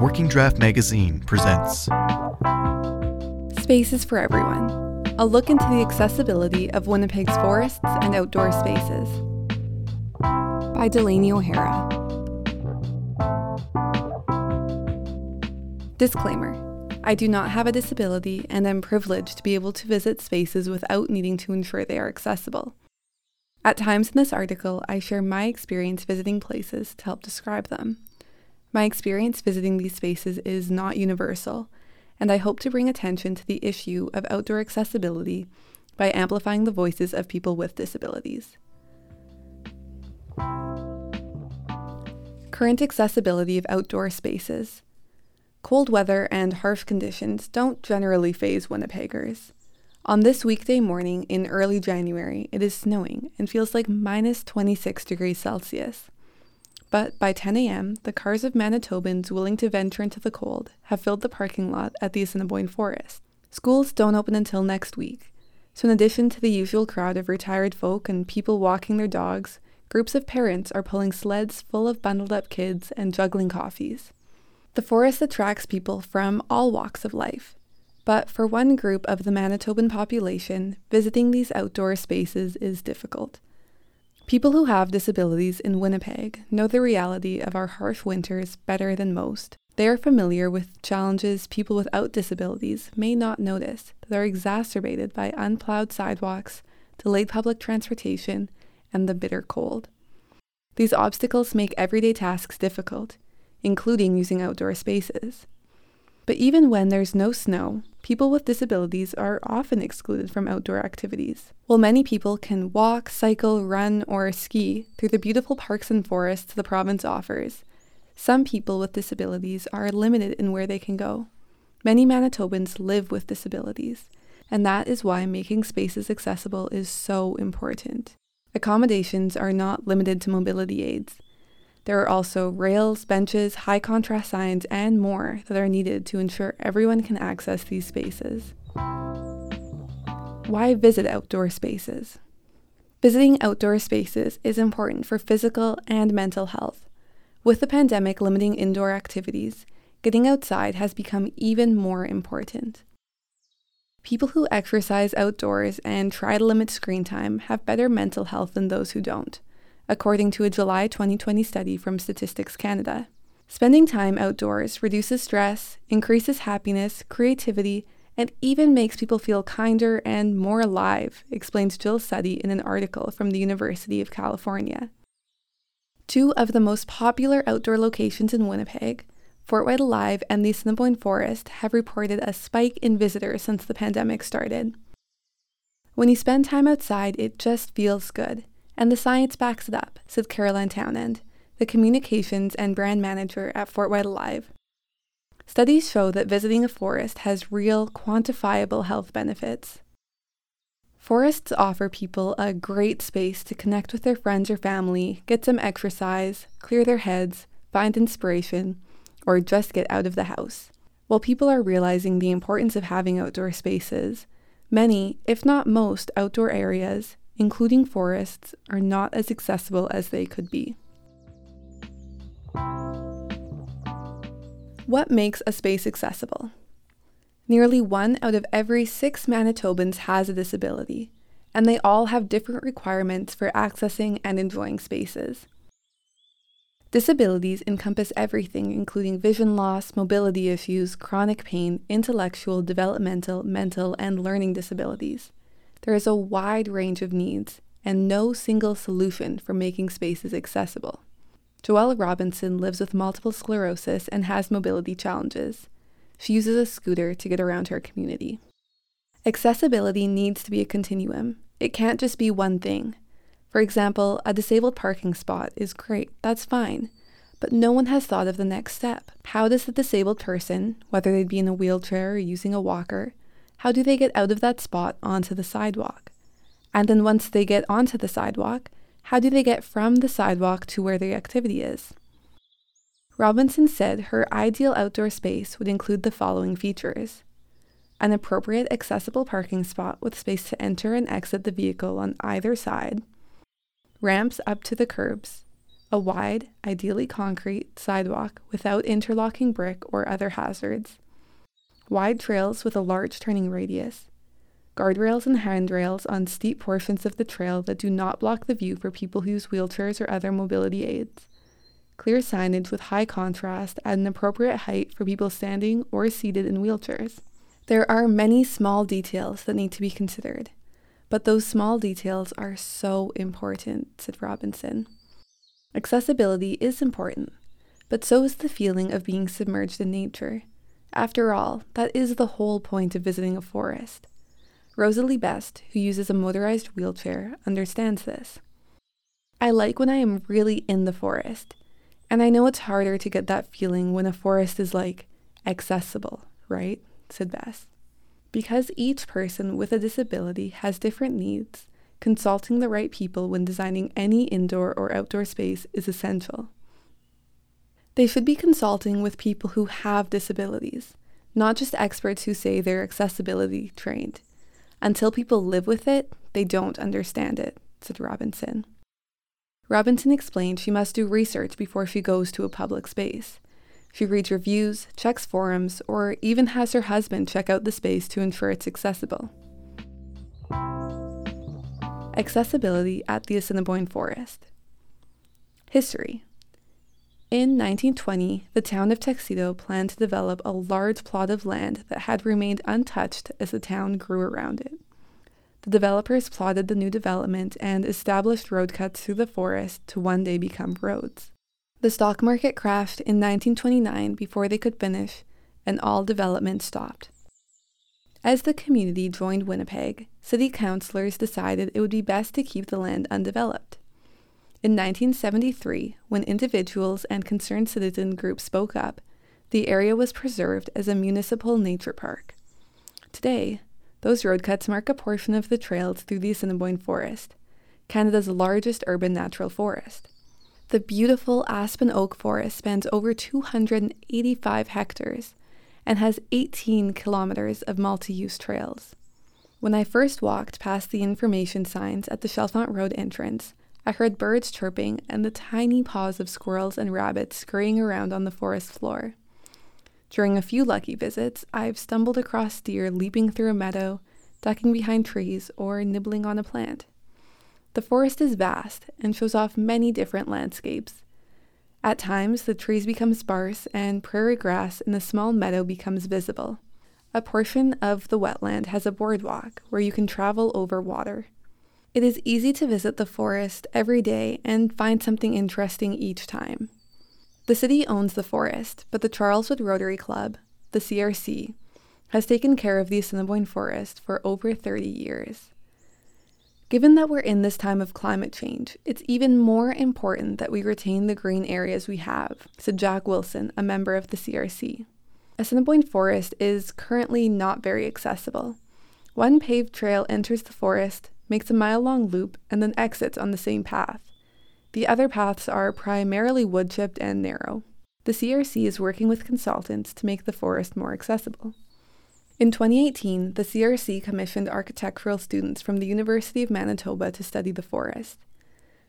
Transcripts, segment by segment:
Working Draft Magazine presents Spaces for Everyone a look into the accessibility of Winnipeg's forests and outdoor spaces. By Delaney O'Hara. Disclaimer I do not have a disability and am privileged to be able to visit spaces without needing to ensure they are accessible. At times in this article, I share my experience visiting places to help describe them. My experience visiting these spaces is not universal, and I hope to bring attention to the issue of outdoor accessibility by amplifying the voices of people with disabilities. Current accessibility of outdoor spaces. Cold weather and harsh conditions don't generally faze Winnipeggers. On this weekday morning in early January, it is snowing and feels like minus 26 degrees Celsius. But by 10 a.m., the cars of Manitobans willing to venture into the cold have filled the parking lot at the Assiniboine Forest. Schools don't open until next week, so in addition to the usual crowd of retired folk and people walking their dogs, groups of parents are pulling sleds full of bundled up kids and juggling coffees. The forest attracts people from all walks of life, but for one group of the Manitoban population, visiting these outdoor spaces is difficult. People who have disabilities in Winnipeg know the reality of our harsh winters better than most. They are familiar with challenges people without disabilities may not notice that are exacerbated by unplowed sidewalks, delayed public transportation, and the bitter cold. These obstacles make everyday tasks difficult, including using outdoor spaces. But even when there's no snow, people with disabilities are often excluded from outdoor activities. While many people can walk, cycle, run, or ski through the beautiful parks and forests the province offers, some people with disabilities are limited in where they can go. Many Manitobans live with disabilities, and that is why making spaces accessible is so important. Accommodations are not limited to mobility aids. There are also rails, benches, high contrast signs, and more that are needed to ensure everyone can access these spaces. Why visit outdoor spaces? Visiting outdoor spaces is important for physical and mental health. With the pandemic limiting indoor activities, getting outside has become even more important. People who exercise outdoors and try to limit screen time have better mental health than those who don't according to a July 2020 study from Statistics Canada. Spending time outdoors reduces stress, increases happiness, creativity, and even makes people feel kinder and more alive, explains Jill Suttie in an article from the University of California. Two of the most popular outdoor locations in Winnipeg, Fort Whyte Alive and the Assiniboine Forest, have reported a spike in visitors since the pandemic started. When you spend time outside, it just feels good. And the science backs it up, said Caroline Townend, the communications and brand manager at Fort Whyte Alive. Studies show that visiting a forest has real, quantifiable health benefits. Forests offer people a great space to connect with their friends or family, get some exercise, clear their heads, find inspiration, or just get out of the house. While people are realizing the importance of having outdoor spaces, many, if not most, outdoor areas including forests, are not as accessible as they could be. What makes a space accessible? Nearly one out of every six Manitobans has a disability, and they all have different requirements for accessing and enjoying spaces. Disabilities encompass everything, including vision loss, mobility issues, chronic pain, intellectual, developmental, mental, and learning disabilities. There is a wide range of needs and no single solution for making spaces accessible. Joelle Robinson lives with multiple sclerosis and has mobility challenges. She uses a scooter to get around her community. Accessibility needs to be a continuum. It can't just be one thing. For example, a disabled parking spot is great, that's fine. But no one has thought of the next step. How does the disabled person, whether they'd be in a wheelchair or using a walker, how do they get out of that spot onto the sidewalk? And then once they get onto the sidewalk, how do they get from the sidewalk to where the activity is? Robinson said her ideal outdoor space would include the following features an appropriate accessible parking spot with space to enter and exit the vehicle on either side, ramps up to the curbs, a wide, ideally concrete, sidewalk without interlocking brick or other hazards, wide trails with a large turning radius, guardrails and handrails on steep portions of the trail that do not block the view for people who use wheelchairs or other mobility aids, clear signage with high contrast at an appropriate height for people standing or seated in wheelchairs. There are many small details that need to be considered, but those small details are so important, said Robinson. Accessibility is important, but so is the feeling of being submerged in nature. After all, that is the whole point of visiting a forest. Rosalie Best, who uses a motorized wheelchair, understands this. I like when I am really in the forest, and I know it's harder to get that feeling when a forest is like accessible, right? said Best. Because each person with a disability has different needs, consulting the right people when designing any indoor or outdoor space is essential. They should be consulting with people who have disabilities, not just experts who say they're accessibility trained. Until people live with it, they don't understand it, said Robinson. Robinson explained she must do research before she goes to a public space. She reads reviews, checks forums, or even has her husband check out the space to ensure it's accessible. Accessibility at the Assiniboine Forest. History In 1920, the town of Tuxedo planned to develop a large plot of land that had remained untouched as the town grew around it. The developers plotted the new development and established road cuts through the forest to one day become roads. The stock market crashed in 1929 before they could finish, and all development stopped. As the community joined Winnipeg, city councillors decided it would be best to keep the land undeveloped. In 1973, when individuals and concerned citizen groups spoke up, the area was preserved as a municipal nature park. Today, those road cuts mark a portion of the trails through the Assiniboine Forest, Canada's largest urban natural forest. The beautiful aspen oak forest spans over 285 hectares and has 18 kilometers of multi use trails. When I first walked past the information signs at the Chalfont Road entrance, I heard birds chirping and the tiny paws of squirrels and rabbits scurrying around on the forest floor. During a few lucky visits, I've stumbled across deer leaping through a meadow, ducking behind trees, or nibbling on a plant. The forest is vast and shows off many different landscapes. At times, the trees become sparse and prairie grass in the small meadow becomes visible. A portion of the wetland has a boardwalk where you can travel over water. It is easy to visit the forest every day and find something interesting each time. The city owns the forest, but the Charleswood Rotary Club, the CRC, has taken care of the Assiniboine Forest for over 30 years. Given that we're in this time of climate change, it's even more important that we retain the green areas we have, said Jack Wilson, a member of the CRC. Assiniboine Forest is currently not very accessible. One paved trail enters the forest, makes a mile long loop, and then exits on the same path. The other paths are primarily wood chipped and narrow. The CRC is working with consultants to make the forest more accessible. In 2018, the CRC commissioned architectural students from the University of Manitoba to study the forest.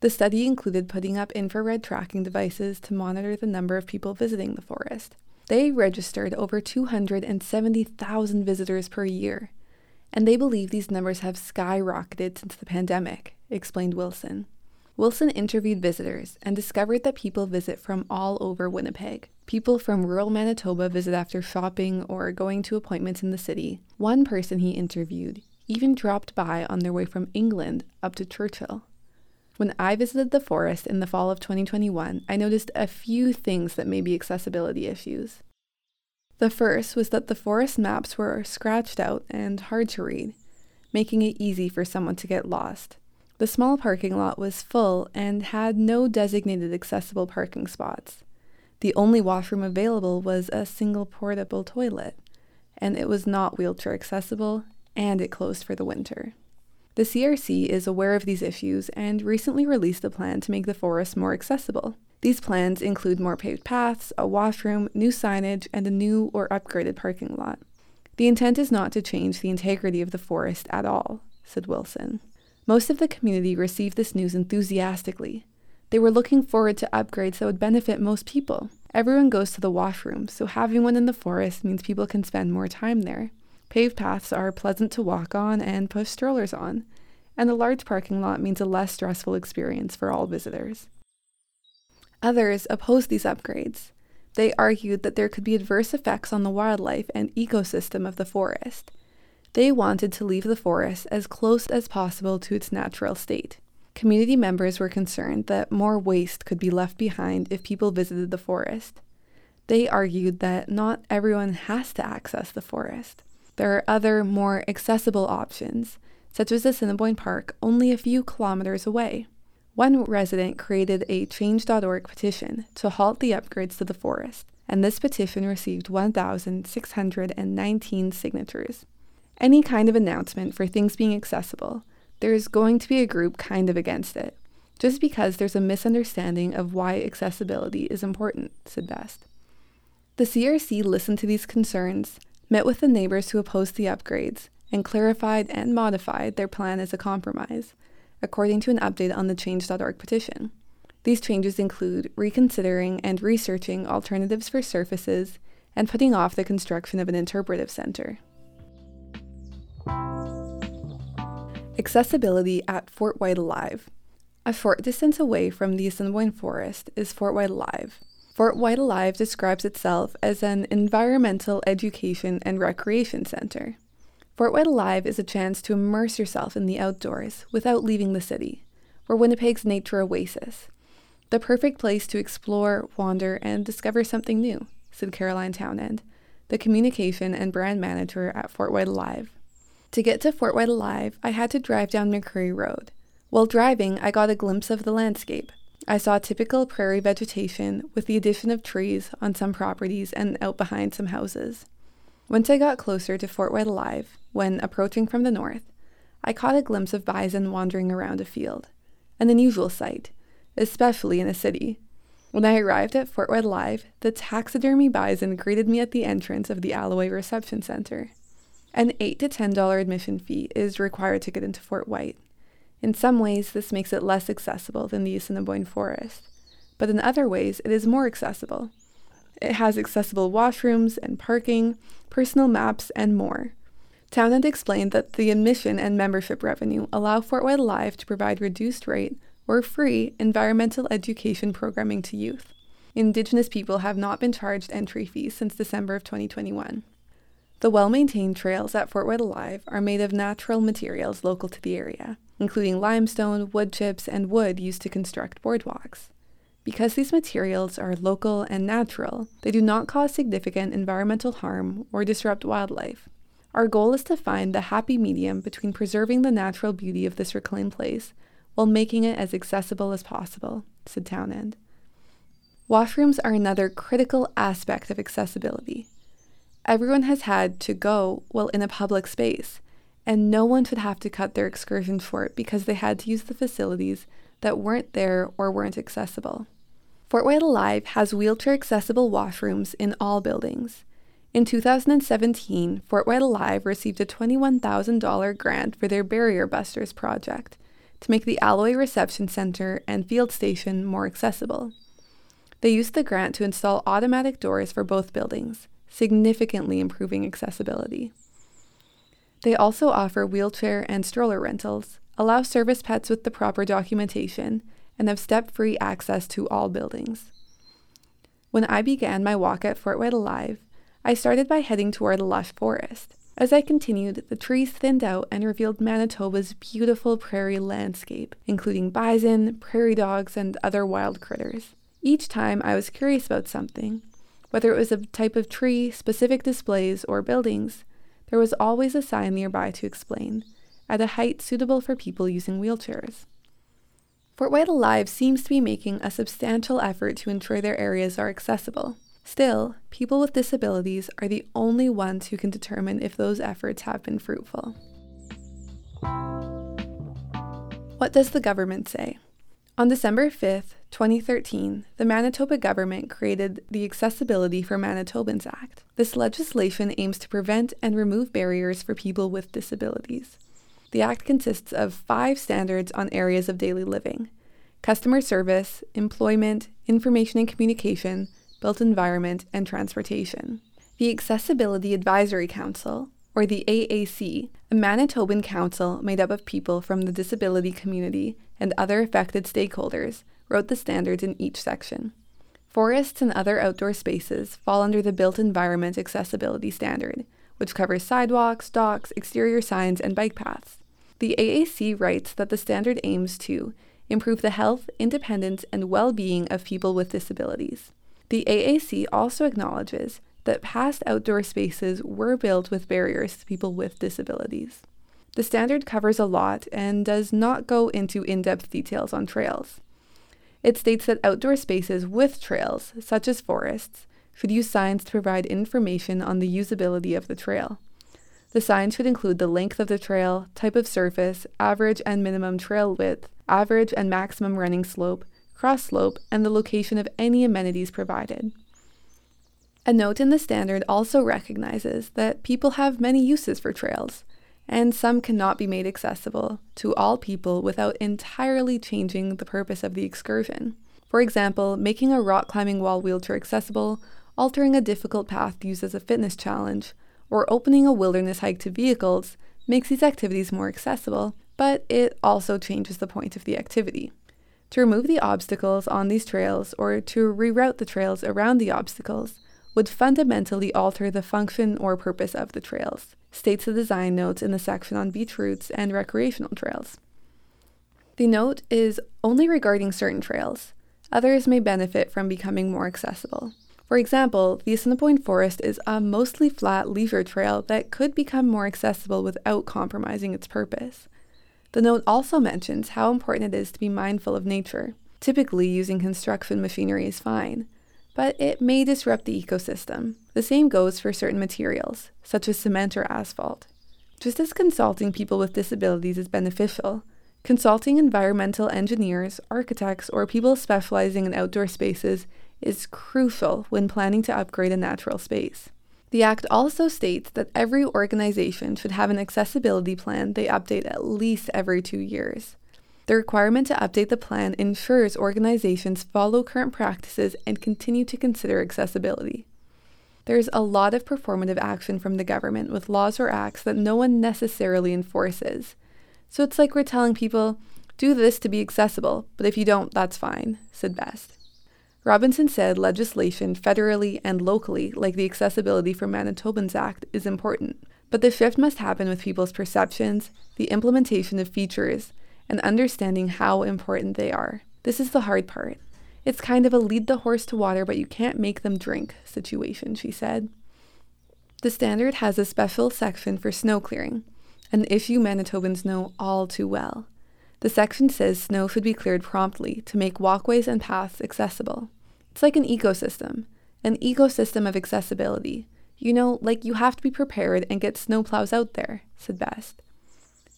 The study included putting up infrared tracking devices to monitor the number of people visiting the forest. They registered over 270,000 visitors per year, and they believe these numbers have skyrocketed since the pandemic, explained Wilson. Wilson interviewed visitors and discovered that people visit from all over Winnipeg. People from rural Manitoba visit after shopping or going to appointments in the city. One person he interviewed even dropped by on their way from England up to Churchill. When I visited the forest in the fall of 2021, I noticed a few things that may be accessibility issues. The first was that the forest maps were scratched out and hard to read, making it easy for someone to get lost. The small parking lot was full and had no designated accessible parking spots. The only washroom available was a single portable toilet, and it was not wheelchair accessible, and it closed for the winter. The CRC is aware of these issues and recently released a plan to make the forest more accessible. These plans include more paved paths, a washroom, new signage, and a new or upgraded parking lot. The intent is not to change the integrity of the forest at all, said Wilson. Most of the community received this news enthusiastically, They were looking forward to upgrades that would benefit most people. Everyone goes to the washroom, so having one in the forest means people can spend more time there. Paved paths are pleasant to walk on and push strollers on, and a large parking lot means a less stressful experience for all visitors. Others opposed these upgrades. They argued that there could be adverse effects on the wildlife and ecosystem of the forest. They wanted to leave the forest as close as possible to its natural state. Community members were concerned that more waste could be left behind if people visited the forest. They argued that not everyone has to access the forest. There are other, more accessible options, such as Assiniboine Park, only a few kilometers away. One resident created a Change.org petition to halt the upgrades to the forest, and this petition received 1,619 signatures. Any kind of announcement for things being accessible, there is going to be a group kind of against it, just because there's a misunderstanding of why accessibility is important, said Best. The CRC listened to these concerns, met with the neighbors who opposed the upgrades, and clarified and modified their plan as a compromise, according to an update on the Change.org petition. These changes include reconsidering and researching alternatives for surfaces and putting off the construction of an interpretive center. Accessibility at Fort Whyte Alive. A short distance away from the Assiniboine Forest is Fort Whyte Alive. Fort Whyte Alive describes itself as an environmental education and recreation center. Fort Whyte Alive is a chance to immerse yourself in the outdoors without leaving the city. We're Winnipeg's nature oasis. The perfect place to explore, wander, and discover something new, said Caroline Townend, the communication and brand manager at Fort Whyte Alive. To get to Fort Whyte Alive, I had to drive down McCreary Road. While driving, I got a glimpse of the landscape. I saw typical prairie vegetation with the addition of trees on some properties and out behind some houses. Once I got closer to Fort Whyte Alive, when approaching from the north, I caught a glimpse of bison wandering around a field, an unusual sight, especially in a city. When I arrived at Fort Whyte Alive, the taxidermy bison greeted me at the entrance of the Alloway Reception Center. An 8 to $10 admission fee is required to get into Fort Whyte. In some ways, this makes it less accessible than the Assiniboine Forest, but in other ways, it is more accessible. It has accessible washrooms and parking, personal maps, and more. Townend explained that the admission and membership revenue allow Fort Whyte Alive to provide reduced rate or free environmental education programming to youth. Indigenous people have not been charged entry fees since December of 2021. The well maintained trails at Fort Whyte Alive are made of natural materials local to the area, including limestone, wood chips, and wood used to construct boardwalks. Because these materials are local and natural, they do not cause significant environmental harm or disrupt wildlife. Our goal is to find the happy medium between preserving the natural beauty of this reclaimed place while making it as accessible as possible, said Townend. Washrooms are another critical aspect of accessibility. Everyone has had to go while in a public space, and no one should have to cut their excursion short because they had to use the facilities that weren't there or weren't accessible. Fort Whyte Alive has wheelchair accessible washrooms in all buildings. In 2017, Fort Whyte Alive received a $21,000 grant for their Barrier Busters project to make the Alloway Reception Center and Field Station more accessible. They used the grant to install automatic doors for both buildings, significantly improving accessibility. They also offer wheelchair and stroller rentals, allow service pets with the proper documentation, and have step free access to all buildings. When I began my walk at Fort Whyte Alive, I started by heading toward a lush forest. As I continued, the trees thinned out and revealed Manitoba's beautiful prairie landscape, including bison, prairie dogs, and other wild critters. Each time I was curious about something, whether it was a type of tree, specific displays, or buildings, there was always a sign nearby to explain, at a height suitable for people using wheelchairs. Fort Whyte Alive seems to be making a substantial effort to ensure their areas are accessible. Still, people with disabilities are the only ones who can determine if those efforts have been fruitful. What does the government say? On December 5th, 2013, the Manitoba government created the Accessibility for Manitobans Act. This legislation aims to prevent and remove barriers for people with disabilities. The Act consists of five standards on areas of daily living customer service, employment, information and communication, built environment, and transportation. The Accessibility Advisory Council, or the AAC, a Manitoban council made up of people from the disability community and other affected stakeholders, wrote the standards in each section. Forests and other outdoor spaces fall under the Built Environment Accessibility Standard, which covers sidewalks, docks, exterior signs, and bike paths. The AAC writes that the standard aims to improve the health, independence, and well being of people with disabilities. The AAC also acknowledges that past outdoor spaces were built with barriers to people with disabilities. The standard covers a lot and does not go into in depth details on trails. It states that outdoor spaces with trails, such as forests, should use signs to provide information on the usability of the trail. The sign should include the length of the trail, type of surface, average and minimum trail width, average and maximum running slope, cross slope, and the location of any amenities provided. A note in the standard also recognizes that people have many uses for trails, and some cannot be made accessible to all people without entirely changing the purpose of the excursion. For example, making a rock climbing wall wheelchair accessible, altering a difficult path used as a fitness challenge, or opening a wilderness hike to vehicles makes these activities more accessible, but it also changes the point of the activity. To remove the obstacles on these trails or to reroute the trails around the obstacles would fundamentally alter the function or purpose of the trails, states the design notes in the section on beach routes and recreational trails. The note is only regarding certain trails. Others may benefit from becoming more accessible. For example, the Assiniboine Forest is a mostly flat leisure trail that could become more accessible without compromising its purpose. The note also mentions how important it is to be mindful of nature. Typically, using construction machinery is fine, but it may disrupt the ecosystem. The same goes for certain materials, such as cement or asphalt. Just as consulting people with disabilities is beneficial, consulting environmental engineers, architects, or people specializing in outdoor spaces is crucial when planning to upgrade a natural space. The Act also states that every organization should have an accessibility plan they update at least every two years. The requirement to update the plan ensures organizations follow current practices and continue to consider accessibility. There's a lot of performative action from the government with laws or acts that no one necessarily enforces. So it's like we're telling people, do this to be accessible, but if you don't, that's fine, said Best. Robinson said legislation federally and locally, like the Accessibility for Manitobans Act, is important, but the shift must happen with people's perceptions, the implementation of features, and understanding how important they are. This is the hard part. It's kind of a lead the horse to water, but you can't make them drink situation, she said. The standard has a special section for snow clearing, an issue Manitobans know all too well. The section says snow should be cleared promptly to make walkways and paths accessible. It's like an ecosystem, an ecosystem of accessibility. You know, like you have to be prepared and get snowplows out there, said Best.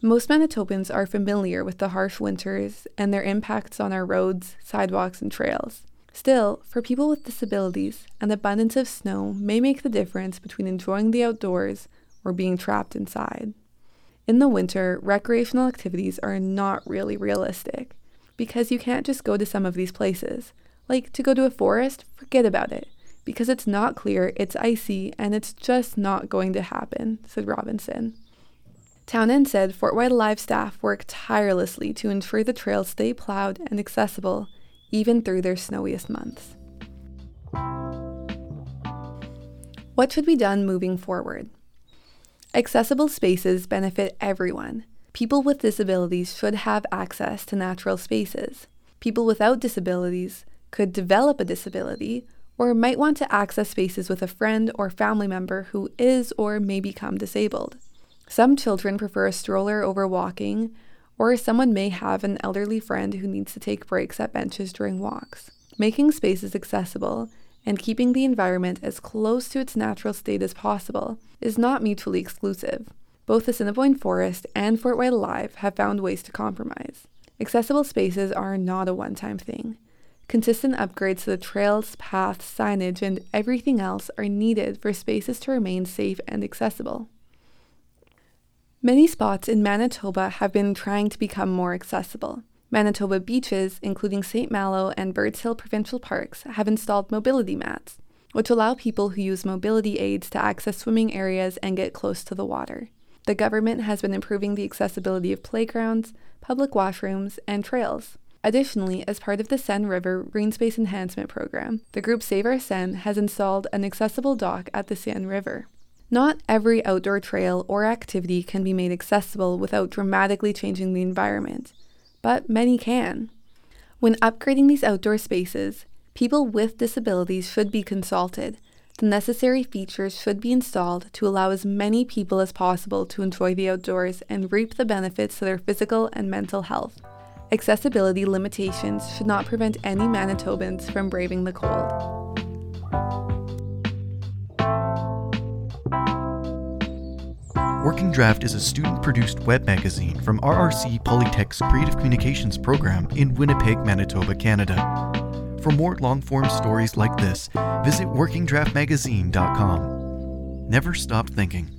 Most Manitobans are familiar with the harsh winters and their impacts on our roads, sidewalks, and trails. Still, for people with disabilities, an abundance of snow may make the difference between enjoying the outdoors or being trapped inside. In the winter, recreational activities are not really realistic because you can't just go to some of these places. Like to go to a forest, forget about it. Because it's not clear, it's icy, and it's just not going to happen, said Robinson. Townend said Fort Whyte Alive staff work tirelessly to ensure the trails stay plowed and accessible, even through their snowiest months. What should be done moving forward? Accessible spaces benefit everyone. People with disabilities should have access to natural spaces. People without disabilities could develop a disability, or might want to access spaces with a friend or family member who is or may become disabled. Some children prefer a stroller over walking, or someone may have an elderly friend who needs to take breaks at benches during walks. Making spaces accessible and keeping the environment as close to its natural state as possible is not mutually exclusive. Both the Assiniboine Forest and Fort Whyte Alive have found ways to compromise. Accessible spaces are not a one time thing. Consistent upgrades to the trails, paths, signage, and everything else are needed for spaces to remain safe and accessible. Many spots in Manitoba have been trying to become more accessible. Manitoba beaches, including St. Malo and Birds Hill Provincial Parks, have installed mobility mats, which allow people who use mobility aids to access swimming areas and get close to the water. The government has been improving the accessibility of playgrounds, public washrooms, and trails. Additionally, as part of the Seine River Green Space Enhancement Program, the group Save Our Seine has installed an accessible dock at the Seine River. Not every outdoor trail or activity can be made accessible without dramatically changing the environment, but many can. When upgrading these outdoor spaces, people with disabilities should be consulted. The necessary features should be installed to allow as many people as possible to enjoy the outdoors and reap the benefits to their physical and mental health. Accessibility limitations should not prevent any Manitobans from braving the cold. Working Draft is a student produced web magazine from RRC Polytech's Creative Communications program in Winnipeg, Manitoba, Canada. For more long form stories like this, visit workingdraftmagazine.com. Never stop thinking.